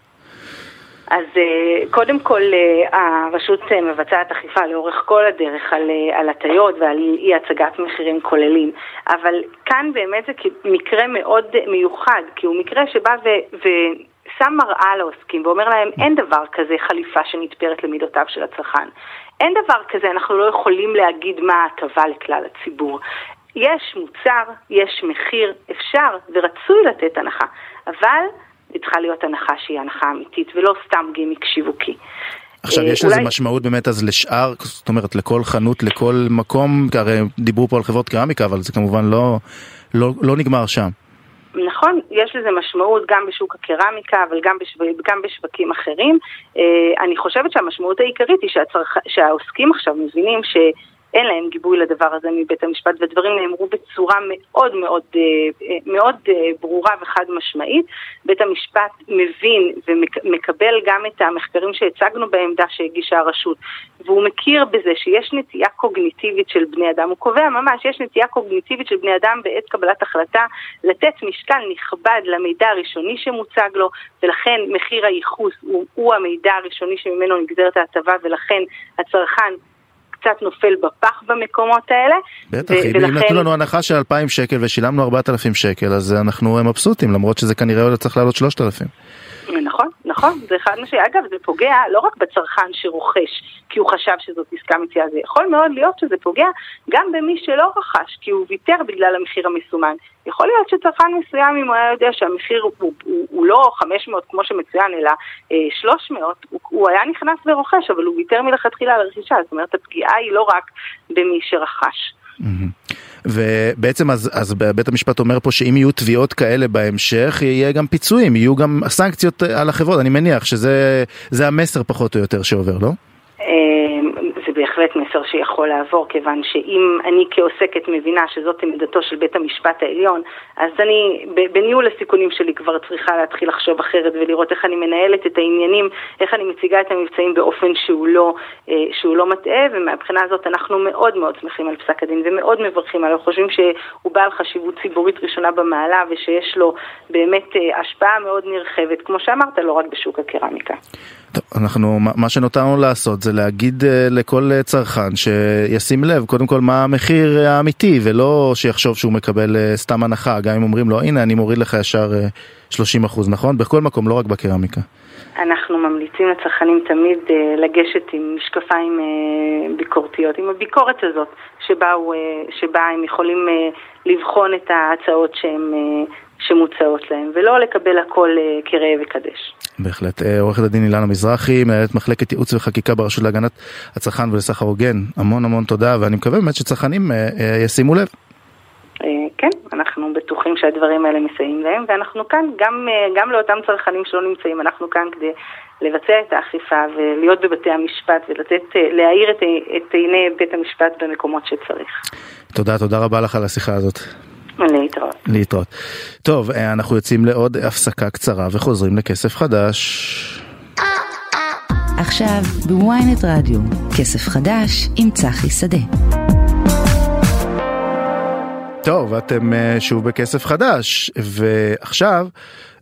אז אה, קודם כל אה, הרשות אה, מבצעת אכיפה לאורך כל הדרך על, על הטיות ועל אי הצגת מחירים כוללים, אבל כאן באמת זה מקרה מאוד מיוחד, כי הוא מקרה שבא ו... ו שם מראה לעוסקים ואומר להם אין דבר כזה חליפה שנתפרת למידותיו של הצרכן. אין דבר כזה, אנחנו לא יכולים להגיד מה ההטבה לכלל הציבור. יש מוצר, יש מחיר, אפשר ורצוי לתת הנחה, אבל היא צריכה להיות הנחה שהיא הנחה אמיתית, ולא סתם גימיק שיווקי. עכשיו יש לזה משמעות באמת אז לשאר, זאת אומרת לכל חנות, לכל מקום, הרי דיברו פה על חברות קרמיקה, אבל זה כמובן לא, לא, לא נגמר שם. נכון, יש לזה משמעות גם בשוק הקרמיקה, אבל גם, בשו... גם בשווקים אחרים. אה, אני חושבת שהמשמעות העיקרית היא שהצרכ... שהעוסקים עכשיו מבינים ש... אין להם גיבוי לדבר הזה מבית המשפט, ודברים נאמרו בצורה מאוד מאוד, אה, אה, מאוד אה, ברורה וחד משמעית. בית המשפט מבין ומקבל גם את המחקרים שהצגנו בעמדה שהגישה הרשות, והוא מכיר בזה שיש נטייה קוגניטיבית של בני אדם, הוא קובע ממש, יש נטייה קוגניטיבית של בני אדם בעת קבלת החלטה לתת משקל נכבד למידע הראשוני שמוצג לו, ולכן מחיר הייחוס הוא, הוא המידע הראשוני שממנו נגזרת ההטבה, ולכן הצרכן קצת נופל בפח במקומות האלה. בטח, אם ולכן... נתנו לנו הנחה של 2,000 שקל ושילמנו 4,000 שקל, אז אנחנו מבסוטים, למרות שזה כנראה עוד צריך לעלות 3,000. נכון, נכון, זה חד משמעי. אגב, זה פוגע לא רק בצרכן שרוכש כי הוא חשב שזאת עסקה מציאה, זה יכול מאוד להיות שזה פוגע גם במי שלא רכש כי הוא ויתר בגלל המחיר המסומן. יכול להיות שצרכן מסוים, אם הוא היה יודע שהמחיר הוא, הוא, הוא, הוא לא 500 כמו שמצוין, אלא אה, 300, הוא, הוא היה נכנס ורוכש, אבל הוא ויתר מלכתחילה על הרכישה, זאת אומרת, הפגיעה היא לא רק במי שרכש. Mm-hmm. ובעצם אז, אז בית המשפט אומר פה שאם יהיו תביעות כאלה בהמשך יהיה גם פיצויים, יהיו גם סנקציות על החברות, אני מניח שזה המסר פחות או יותר שעובר, לא? בהחלט מסר שיכול לעבור, כיוון שאם אני כעוסקת מבינה שזאת עמדתו של בית המשפט העליון, אז אני בניהול הסיכונים שלי כבר צריכה להתחיל לחשוב אחרת ולראות איך אני מנהלת את העניינים, איך אני מציגה את המבצעים באופן שהוא לא, אה, שהוא לא מטעה, ומהבחינה הזאת אנחנו מאוד מאוד שמחים על פסק הדין ומאוד מברכים עליו, חושבים שהוא בעל חשיבות ציבורית ראשונה במעלה ושיש לו באמת אה, השפעה מאוד נרחבת, כמו שאמרת, לא רק בשוק הקרמיקה. טוב, אנחנו, מה שנותרנו לעשות זה להגיד אה, לכל אה, צרכן שישים לב קודם כל מה המחיר האמיתי ולא שיחשוב שהוא מקבל אה, סתם הנחה, גם אם אומרים לו הנה אני מוריד לך ישר 30 אחוז, נכון? בכל מקום, לא רק בקרמיקה. אנחנו ממליצים לצרכנים תמיד לגשת עם משקפיים ביקורתיות, עם הביקורת הזאת שבה, הוא, שבה הם יכולים לבחון את ההצעות שהם שמוצעות להם, ולא לקבל הכל אה, כראה וקדש. בהחלט. אה, עורכת הדין אילנה מזרחי, מנהלת מחלקת ייעוץ וחקיקה ברשות להגנת הצרכן ולסחר הוגן, המון המון תודה, ואני מקווה באמת שצרכנים אה, ישימו לב. כן, אנחנו בטוחים שהדברים האלה מסייעים להם, ואנחנו כאן, גם, גם לאותם צרכנים שלא נמצאים, אנחנו כאן כדי לבצע את האכיפה ולהיות בבתי המשפט ולתת, להאיר את, את עיני בית המשפט במקומות שצריך. תודה, תודה רבה לך על השיחה הזאת. להתראות. להתראות. טוב, אה, אנחנו יוצאים לעוד הפסקה קצרה וחוזרים לכסף חדש. עכשיו בוויינט רדיו, כסף חדש עם צחי שדה. טוב, אתם אה, שוב בכסף חדש, ועכשיו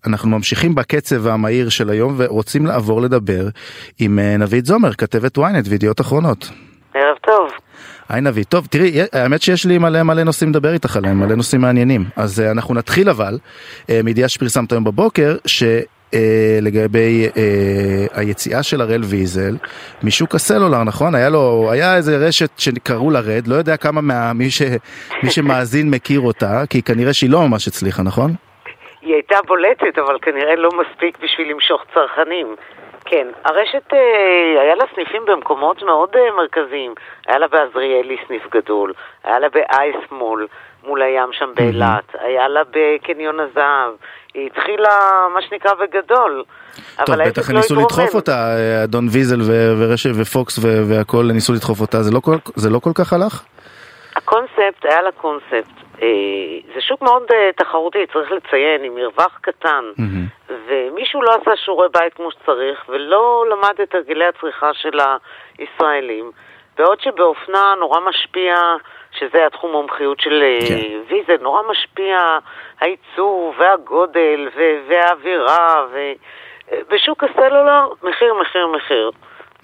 אנחנו ממשיכים בקצב המהיר של היום ורוצים לעבור לדבר עם אה, נבית זומר, כתבת ynet וידיעות אחרונות. ערב טוב. היי נבית, טוב תראי, האמת שיש לי מלא מלא נושאים לדבר איתך עליהם, מלא נושאים מעניינים. אז uh, אנחנו נתחיל אבל, uh, מידיעה שפרסמת היום בבוקר, ש... uh, לגבי uh, היציאה של הראל ויזל משוק הסלולר, נכון? היה לו, היה איזה רשת שקראו לה רד, לא יודע כמה מה, מי, ש, מי שמאזין מכיר אותה, כי כנראה שהיא לא ממש הצליחה, נכון? היא הייתה בולטת, אבל כנראה לא מספיק בשביל למשוך צרכנים. כן, הרשת, אה, היה לה סניפים במקומות מאוד אה, מרכזיים. היה לה בעזריאלי סניף גדול, היה לה באייס מול, מול הים שם באילת, היה לה בקניון הזהב. היא התחילה, מה שנקרא, בגדול. טוב, בטח לא ניסו לדחוף אותה, אה, אדון ויזל ורשת ופוקס והכל ניסו לדחוף אותה, זה לא כל, זה לא כל כך הלך? הקונספט, היה לה קונספט. זה שוק מאוד תחרותי, צריך לציין, עם מרווח קטן. Mm-hmm. ומישהו לא עשה שיעורי בית כמו שצריך, ולא למד את הרגלי הצריכה של הישראלים, בעוד שבאופנה נורא משפיע, שזה התחום המומחיות של אה, כן. ויזל, נורא משפיע העיצוב והגודל והאווירה, ובשוק הסלולר מחיר, מחיר, מחיר.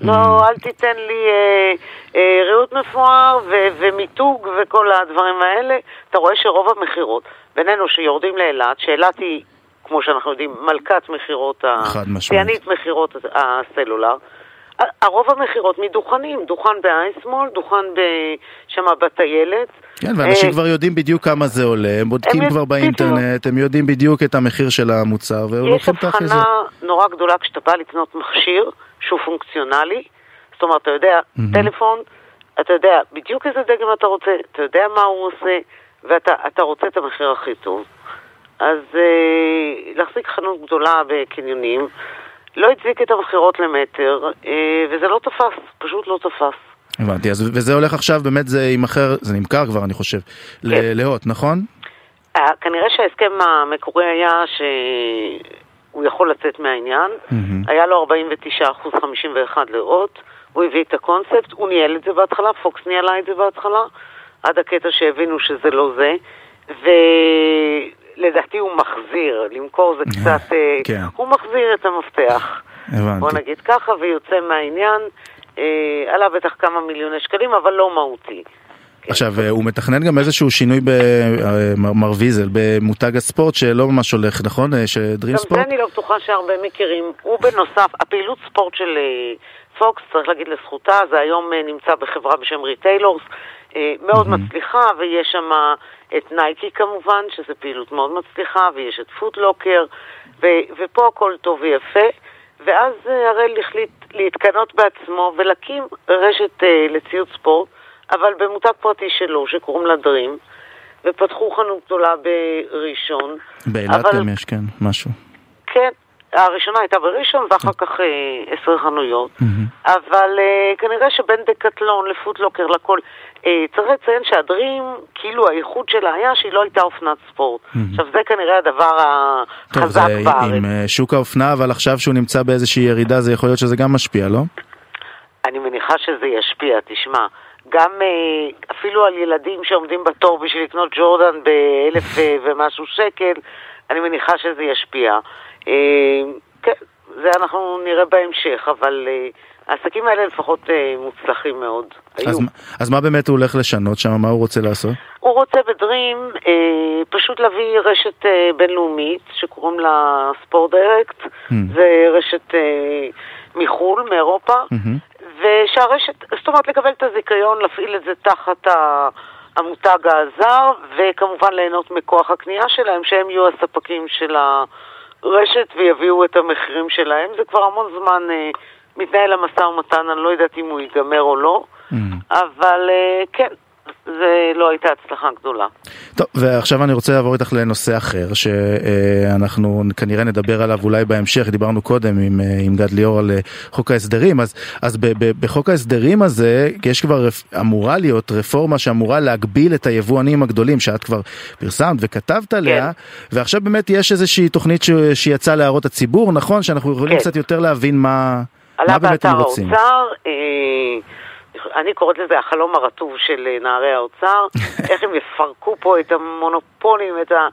לא, mm. אל תיתן לי אה, אה, ריהוט מפואר ו- ומיתוג וכל הדברים האלה. אתה רואה שרוב המכירות, בינינו שיורדים לאילת, שאילת היא כמו שאנחנו יודעים, מלכת מכירות, שיאנית מכירות הסלולר. הרוב המכירות מדוכנים, דוכן באייסמול, דוכן שם בטיילת. כן, ואנשים אה, כבר יודעים בדיוק כמה זה עולה, הם בודקים כבר באינטרנט, הם יודעים בדיוק את המחיר של המוצר, ולוקחים את האחרי. יש הבחנה נורא גדולה כשאתה בא לקנות מכשיר שהוא פונקציונלי, זאת אומרת, אתה יודע, טלפון, אתה יודע בדיוק איזה דגם אתה רוצה, אתה יודע מה הוא עושה, ואתה רוצה את המחיר הכי טוב. אז אה, להחזיק חנות גדולה בקניונים לא הצדיק את המכירות למטר, אה, וזה לא תפס, פשוט לא תפס. הבנתי, אז וזה הולך עכשיו, באמת זה יימכר, זה נמכר כבר, אני חושב, כן. להוט, נכון? אה, כנראה שההסכם המקורי היה שהוא יכול לצאת מהעניין, mm-hmm. היה לו 49% 51 להוט, הוא הביא את הקונספט, הוא ניהל את זה בהתחלה, פוקס ניהלה את זה בהתחלה, עד הקטע שהבינו שזה לא זה, ו... לדעתי הוא מחזיר, למכור זה קצת... אה, כן. הוא מחזיר את המפתח. הבנתי. בוא נגיד ככה, ויוצא מהעניין. אה, עלה בטח כמה מיליוני שקלים, אבל לא מהותי. כן. עכשיו, אה, הוא מתכנן גם איזשהו שינוי במר אה, ויזל, במותג הספורט שלא ממש הולך, נכון? שדרים ספורט? גם זה אני לא בטוחה שהרבה מכירים. הוא בנוסף, הפעילות ספורט של פוקס, צריך להגיד לזכותה, זה היום נמצא בחברה בשם ריטיילורס, מאוד מצליחה, ויש שם את נייקי כמובן, שזו פעילות מאוד מצליחה, ויש את פוטלוקר, ופה הכל טוב ויפה. ואז אה, הראל החליט להתקנות בעצמו ולהקים רשת אה, לציוד ספורט, אבל במותג פרטי שלו, שקוראים לה דרים, ופתחו חנות גדולה בראשון. באילת אבל... גם יש, כן, משהו. כן, הראשונה הייתה בראשון ואחר כך אה, עשר חנויות. אבל אה, כנראה שבין דקטלון לפוטלוקר לכל, אה, צריך לציין שהדרים, כאילו הייחוד שלה היה שהיא לא הייתה אופנת ספורט. עכשיו זה כנראה הדבר החזק טוב, זה בארץ. עם אה, שוק האופנה, אבל עכשיו שהוא נמצא באיזושהי ירידה זה יכול להיות שזה גם משפיע, לא? אני מניחה שזה ישפיע, תשמע. גם אה, אפילו על ילדים שעומדים בתור בשביל לקנות ג'ורדן באלף ומשהו שקל, אני מניחה שזה ישפיע. כן, זה אנחנו נראה בהמשך, אבל העסקים האלה לפחות אה, מוצלחים מאוד. אז, היו. אז מה באמת הוא הולך לשנות שם? מה הוא רוצה לעשות? הוא רוצה בדרים אה, פשוט להביא רשת אה, בינלאומית שקוראים לה ספורט דירקט, mm. זה רשת אה, מחו"ל, מאירופה, mm-hmm. ושהרשת, זאת אומרת לקבל את הזיכיון, להפעיל את זה תחת. המותג הזר, וכמובן ליהנות מכוח הקנייה שלהם, שהם יהיו הספקים של הרשת ויביאו את המחירים שלהם. זה כבר המון זמן אה, מתנהל המשא ומתן, אני לא יודעת אם הוא ייגמר או לא, mm. אבל uh, כן, זה לא הייתה הצלחה גדולה. טוב, ועכשיו אני רוצה לעבור איתך לנושא אחר, שאנחנו כנראה נדבר עליו אולי בהמשך, דיברנו קודם עם, עם גד ליאור על חוק ההסדרים, אז, אז ב, ב, בחוק ההסדרים הזה יש כבר, אמורה להיות רפורמה שאמורה להגביל את היבואנים הגדולים, שאת כבר פרסמת וכתבת עליה, כן. ועכשיו באמת יש איזושהי תוכנית שיצאה להערות הציבור, נכון? שאנחנו יכולים כן. קצת יותר להבין מה, מה באמת הם רוצים. עלה באתר האוצר, אה... אני קוראת לזה החלום הרטוב של אה, נערי האוצר, איך הם יפרקו פה את המונופולים, את ה...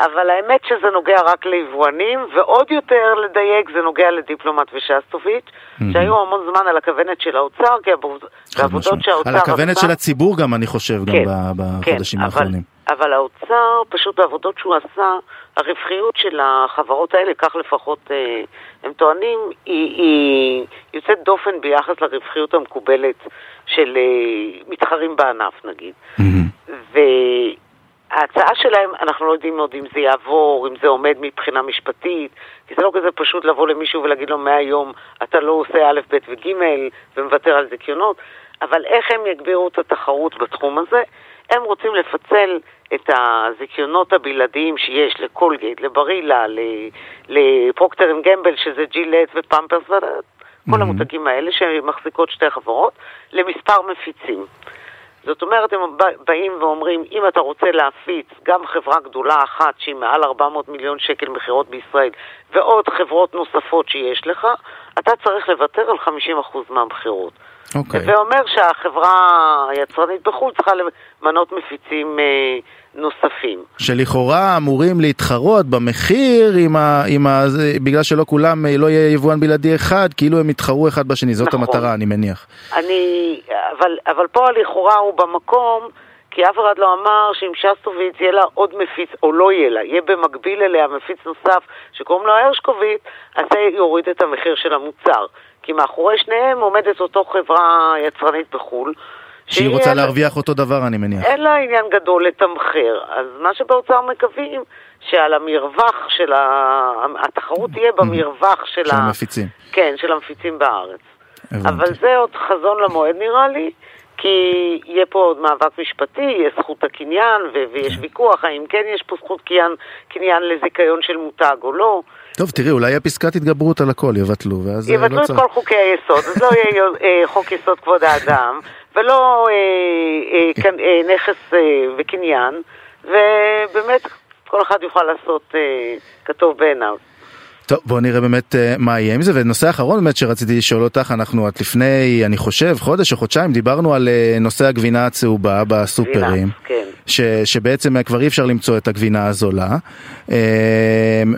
אבל האמת שזה נוגע רק ליבואנים, ועוד יותר לדייק, זה נוגע לדיפלומט ושסטוביץ', שהיו המון זמן על הכוונת של האוצר, כי בעבודות שהאוצר... על הכוונת של הציבור גם, אני חושב, גם כן, בחודשים כן, האחרונים. אבל האוצר, פשוט בעבודות שהוא עשה, הרווחיות של החברות האלה, כך לפחות אה, הם טוענים, היא, היא יוצאת דופן ביחס לרווחיות המקובלת של אה, מתחרים בענף נגיד. Mm-hmm. וההצעה שלהם, אנחנו לא יודעים עוד אם זה יעבור, אם זה עומד מבחינה משפטית, כי זה לא כזה פשוט לבוא למישהו ולהגיד לו מהיום אתה לא עושה א', ב' וג' ומוותר על זיכיונות, אבל איך הם יגבירו את התחרות בתחום הזה? הם רוצים לפצל את הזיכיונות הבלעדיים שיש לקולגייט, לברילה, לפרוקטר אנד גמבל, שזה ג'ילט ופמפרס, כל. המותגים האלה שמחזיקות שתי חברות, למספר מפיצים. זאת אומרת, הם באים ואומרים, אם אתה רוצה להפיץ גם חברה גדולה אחת שהיא מעל 400 מיליון שקל מכירות בישראל ועוד חברות נוספות שיש לך, אתה צריך לוותר על 50% מהמכירות. Okay. אוקיי. זה אומר שהחברה היצרנית בחו"ל צריכה למנות מפיצים אה, נוספים. שלכאורה אמורים להתחרות במחיר עם ה, עם ה, בגלל שלא כולם, אה, לא יהיה יבואן בלעדי אחד, כאילו הם יתחרו אחד בשני, זאת נכון. המטרה, אני מניח. אני, אבל, אבל פה הלכאורה הוא במקום, כי אף אחד לא אמר שאם שסטוביץ יהיה לה עוד מפיץ, או לא יהיה לה, יהיה במקביל אליה מפיץ נוסף שקוראים לו הרשקוביץ, אז זה יוריד את המחיר של המוצר. כי מאחורי שניהם עומדת אותו חברה יצרנית בחו"ל. שהיא רוצה אין... להרוויח אותו דבר, אני מניח. אין לה עניין גדול לתמחר. אז מה שבאוצר מקווים, שעל המרווח של ה... התחרות תהיה במרווח של, של ה... המפיצים. כן, של המפיצים בארץ. הבנתי. אבל זה עוד חזון למועד נראה לי. כי יהיה פה עוד מאבק משפטי, יש זכות הקניין, ו- ויש ויכוח האם כן יש פה זכות קניין, קניין לזיכיון של מותג או לא. טוב, תראי, אולי יהיה פסקת התגברות על הכל, יבטלו, ואז אה, יבטלו לא את צריך... כל חוקי היסוד, אז לא יהיה אה, חוק יסוד כבוד האדם, ולא אה, נכס וקניין, ובאמת כל אחד יוכל לעשות כתוב בעיניו. טוב בוא נראה באמת uh, מה יהיה עם זה ונושא אחרון באמת שרציתי לשאול אותך אנחנו עד לפני אני חושב חודש או חודשיים דיברנו על uh, נושא הגבינה הצהובה בסופרים גבינה, כן. ש, שבעצם כבר אי אפשר למצוא את הגבינה הזולה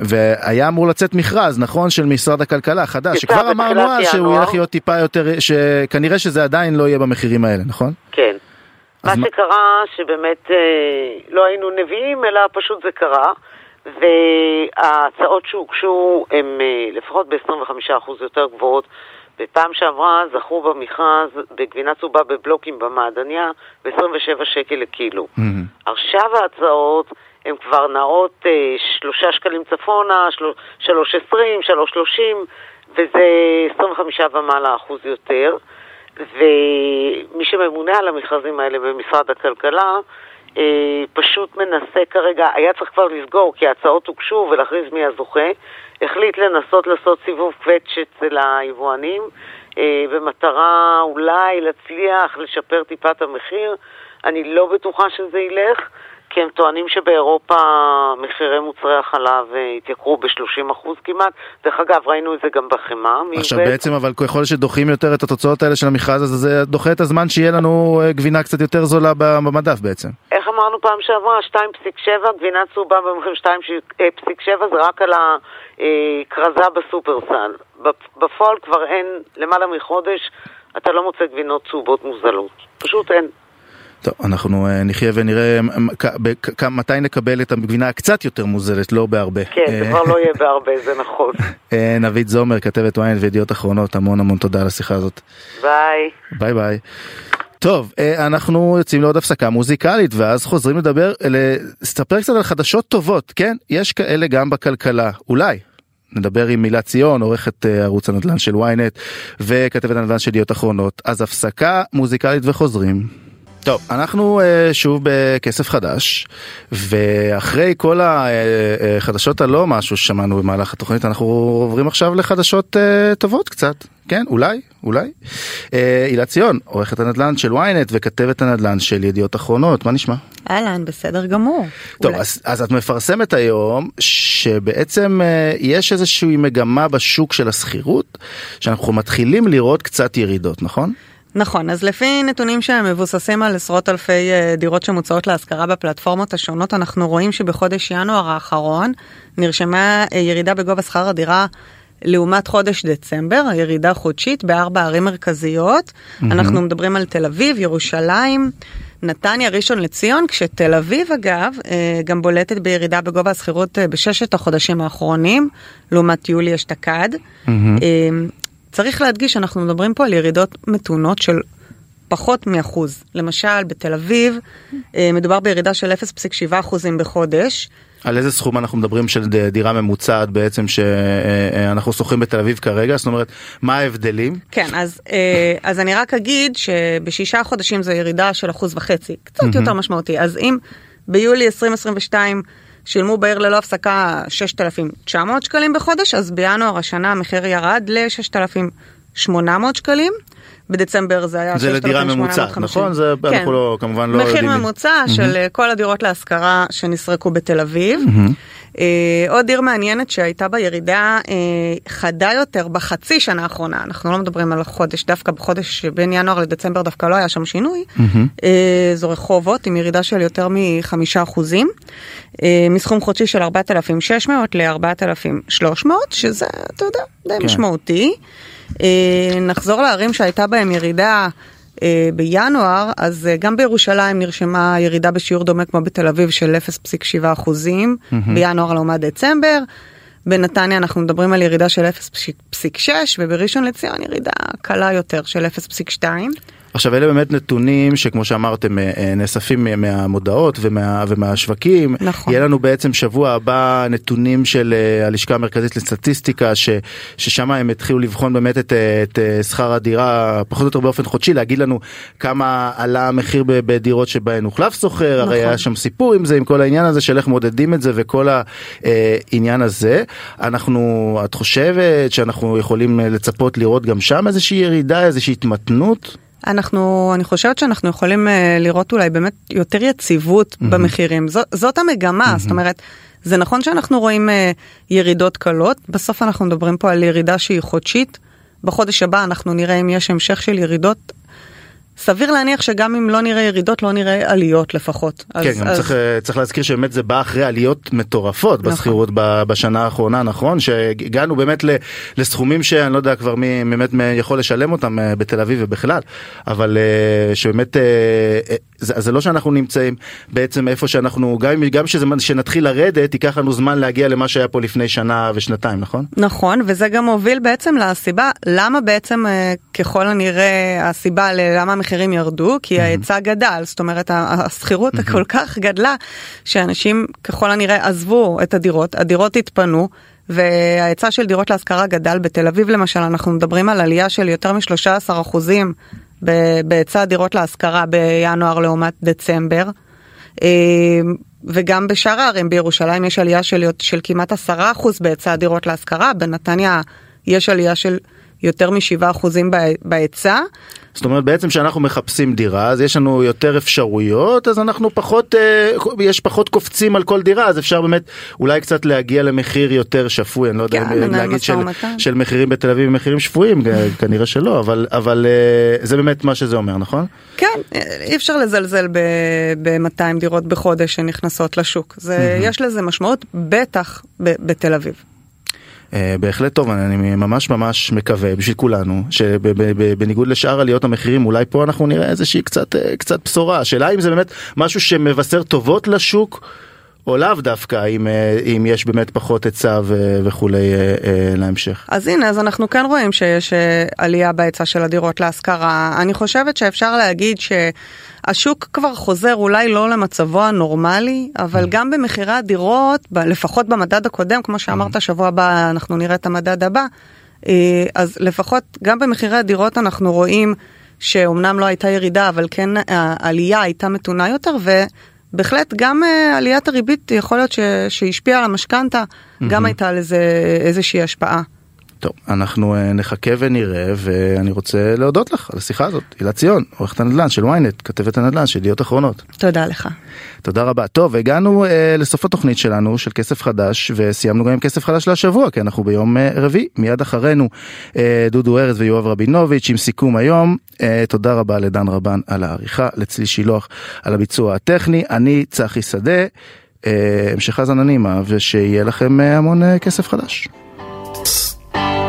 והיה אמור לצאת מכרז נכון של משרד הכלכלה חדש שכבר אמרנו אז שהוא ילך להיות טיפה יותר שכנראה שזה עדיין לא יהיה במחירים האלה נכון? כן. מה שקרה שבאמת לא היינו נביאים אלא פשוט זה קרה. וההצעות שהוגשו הן אה, לפחות ב-25% יותר גבוהות. בפעם שעברה זכו במכרז בגבינה צהובה בבלוקים במעדניה ב-27 שקל לקילו. Mm-hmm. עכשיו ההצעות הן כבר נעות אה, שלושה שקלים צפונה, שלוש עשרים, שלוש שלושים, וזה 25 ומעלה אחוז יותר. ומי שממונה על המכרזים האלה במשרד הכלכלה פשוט מנסה כרגע, היה צריך כבר לסגור כי ההצעות הוגשו ולהכריז מי הזוכה, החליט לנסות לעשות סיבוב קווץ' אצל היבואנים אה, במטרה אולי להצליח לשפר טיפה את המחיר. אני לא בטוחה שזה ילך. כי הם טוענים שבאירופה מחירי מוצרי החלב אה, התייקרו ב-30% כמעט. דרך אגב, ראינו את זה גם בחמאה. עכשיו בעצם, אבל ככל שדוחים יותר את התוצאות האלה של המכרז הזה, זה דוחה את הזמן שיהיה לנו אה, גבינה קצת יותר זולה במדף בעצם. איך אמרנו פעם שעברה? 2.7, גבינה צהובה במחיר 2.7 זה רק על הכרזה בסופרסל. בפועל כבר אין, למעלה מחודש, אתה לא מוצא גבינות צהובות מוזלות. פשוט אין. טוב, אנחנו אה, נחיה ונראה מתי נקבל את הגבינה הקצת יותר מוזלת, לא בהרבה. כן, זה כבר לא יהיה בהרבה, זה נכון. אה, נבית זומר, כתבת ynet וידיעות אחרונות, המון המון תודה על השיחה הזאת. ביי. ביי ביי. טוב, אה, אנחנו יוצאים לעוד הפסקה מוזיקלית ואז חוזרים לדבר, לספר קצת על חדשות טובות, כן? יש כאלה גם בכלכלה, אולי. נדבר עם מילה ציון, עורכת ערוץ הנדל"ן של ynet וכתבת הנדל"ן של ידיעות אחרונות. אז הפסקה מוזיקלית וחוזרים. טוב, אנחנו uh, שוב בכסף חדש, ואחרי כל החדשות הלא משהו ששמענו במהלך התוכנית, אנחנו עוברים עכשיו לחדשות טובות קצת. כן, אולי, אולי. הילה ציון, עורכת הנדל"ן של ynet וכתבת הנדל"ן של ידיעות אחרונות, מה נשמע? אהלן, בסדר גמור. טוב, אז, אז את מפרסמת היום שבעצם יש איזושהי מגמה בשוק של השכירות, שאנחנו מתחילים לראות קצת ירידות, נכון? נכון, אז לפי נתונים שמבוססים על עשרות אלפי uh, דירות שמוצעות להשכרה בפלטפורמות השונות, אנחנו רואים שבחודש ינואר האחרון נרשמה uh, ירידה בגובה שכר הדירה לעומת חודש דצמבר, הירידה חודשית בארבע ערים מרכזיות. Mm-hmm. אנחנו מדברים על תל אביב, ירושלים, נתניה, ראשון לציון, כשתל אביב אגב אה, גם בולטת בירידה בגובה השכירות אה, בששת החודשים האחרונים, לעומת יולי אשתקד. Mm-hmm. צריך להדגיש שאנחנו מדברים פה על ירידות מתונות של פחות מאחוז. למשל, בתל אביב מדובר בירידה של 0.7 אחוזים בחודש. על איזה סכום אנחנו מדברים של דירה ממוצעת בעצם שאנחנו שוכרים בתל אביב כרגע? זאת אומרת, מה ההבדלים? כן, אז, אז אני רק אגיד שבשישה חודשים זו ירידה של אחוז וחצי, קצת. יותר משמעותי. אז אם ביולי 2022 שילמו בעיר ללא הפסקה 6,900 שקלים בחודש, אז בינואר השנה המחיר ירד ל-6,800 שקלים. בדצמבר זה היה זה לדירה ממוצעת, נכון? זה כן. אנחנו לא, כמובן לא מחיר יודעים. מחיר ממוצע mm-hmm. של כל הדירות להשכרה שנסרקו בתל אביב. Mm-hmm. אה, עוד עיר מעניינת שהייתה בה ירידה אה, חדה יותר בחצי שנה האחרונה, אנחנו לא מדברים על חודש, דווקא בחודש בין ינואר לדצמבר דווקא לא היה שם שינוי, mm-hmm. אה, זו רחובות עם ירידה של יותר מחמישה אחוזים, אה, מסכום חודשי של 4,600 ל-4,300, שזה, אתה יודע, די כן. משמעותי. אה, נחזור לערים שהייתה בהם ירידה בינואר, אז אה, גם בירושלים נרשמה ירידה בשיעור דומה כמו בתל אביב של 0.7 אחוזים mm-hmm. בינואר לעומת דצמבר. בנתניה אנחנו מדברים על ירידה של 0.6 ובראשון לציון ירידה קלה יותר של 0.2. עכשיו אלה באמת נתונים שכמו שאמרתם אה, אה, נאספים מהמודעות ומה, ומהשווקים. נכון. יהיה לנו בעצם שבוע הבא נתונים של אה, הלשכה המרכזית לסטטיסטיקה ש, ששם הם התחילו לבחון באמת את, את שכר הדירה פחות או יותר באופן חודשי להגיד לנו כמה עלה המחיר בדירות שבהן הוחלף סוחר נכון. הרי היה שם סיפור עם זה עם כל העניין הזה של איך מודדים את זה וכל העניין הזה אנחנו את חושבת שאנחנו יכולים לצפות לראות גם שם איזושהי ירידה איזושהי התמתנות. אנחנו, אני חושבת שאנחנו יכולים uh, לראות אולי באמת יותר יציבות mm-hmm. במחירים. זו, זאת המגמה, mm-hmm. זאת אומרת, זה נכון שאנחנו רואים uh, ירידות קלות, בסוף אנחנו מדברים פה על ירידה שהיא חודשית. בחודש הבא אנחנו נראה אם יש המשך של ירידות. סביר להניח שגם אם לא נראה ירידות לא נראה עליות לפחות. כן, אז, גם אז... צריך, אה, צריך להזכיר שבאמת זה בא אחרי עליות מטורפות נכון. בשכירות בשנה האחרונה, נכון? שהגענו באמת לסכומים שאני לא יודע כבר מי באמת יכול לשלם אותם אה, בתל אביב ובכלל, אבל אה, שבאמת זה, זה לא שאנחנו נמצאים בעצם איפה שאנחנו, גם, גם שזה, שנתחיל לרדת ייקח לנו זמן להגיע למה שהיה פה לפני שנה ושנתיים, נכון? נכון, וזה גם מוביל בעצם לסיבה למה בעצם ככל הנראה הסיבה ללמה המחירים ירדו כי ההיצע גדל, זאת אומרת השכירות הכל כך גדלה שאנשים ככל הנראה עזבו את הדירות, הדירות התפנו. וההיצע של דירות להשכרה גדל בתל אביב למשל אנחנו מדברים על עלייה של יותר מ-13 אחוזים בהיצע דירות להשכרה בינואר לעומת דצמבר. אה, וגם בשאר הערים בירושלים יש עלייה של, של כמעט 10 אחוז בהיצע הדירות להשכרה, בנתניה יש עלייה של יותר מ-7 אחוזים בהיצע. זאת אומרת בעצם שאנחנו מחפשים דירה אז יש לנו יותר אפשרויות אז אנחנו פחות אה, יש פחות קופצים על כל דירה אז אפשר באמת אולי קצת להגיע למחיר יותר שפוי אני לא יודע כן, להגיד של, של מחירים בתל אביב מחירים שפויים כנראה שלא אבל אבל אה, זה באמת מה שזה אומר נכון? כן אי אפשר לזלזל ב-200 דירות בחודש שנכנסות לשוק זה יש לזה משמעות בטח בתל אביב. אה, בהחלט טוב אני ממש ממש מקווה בשביל כולנו שבניגוד לשאר עליות המחירים אולי פה אנחנו נראה איזושהי קצת אה, קצת בשורה השאלה אם זה באמת משהו שמבשר טובות לשוק. או לאו דווקא אם, אה, אם יש באמת פחות היצע וכולי להמשך. אז הנה אז אנחנו כן רואים שיש עלייה בהיצע של הדירות להשכרה אני חושבת שאפשר להגיד ש... השוק כבר חוזר אולי לא למצבו הנורמלי, אבל mm. גם במחירי הדירות, לפחות במדד הקודם, כמו שאמרת, mm. שבוע הבא אנחנו נראה את המדד הבא, אה, אז לפחות גם במחירי הדירות אנחנו רואים שאומנם לא הייתה ירידה, אבל כן העלייה הייתה מתונה יותר, ובהחלט גם עליית הריבית יכול להיות שהשפיעה על המשכנתה, גם הייתה לזה איזושהי השפעה. טוב, אנחנו uh, נחכה ונראה, ואני רוצה להודות לך על השיחה הזאת. הילה ציון, עורכת הנדל"ן של ynet, כתבת הנדל"ן של ידיעות אחרונות. תודה לך. תודה רבה. טוב, הגענו uh, לסוף התוכנית שלנו של כסף חדש, וסיימנו גם עם כסף חדש להשבוע, כי אנחנו ביום uh, רביעי, מיד אחרינו uh, דודו ארז ויואב רבינוביץ' עם סיכום היום. Uh, תודה רבה לדן רבן על העריכה, לצלי שילוח על הביצוע הטכני, אני צחי שדה. המשך האזנה נעימה ושיהיה לכם המון כסף חדש. Bye.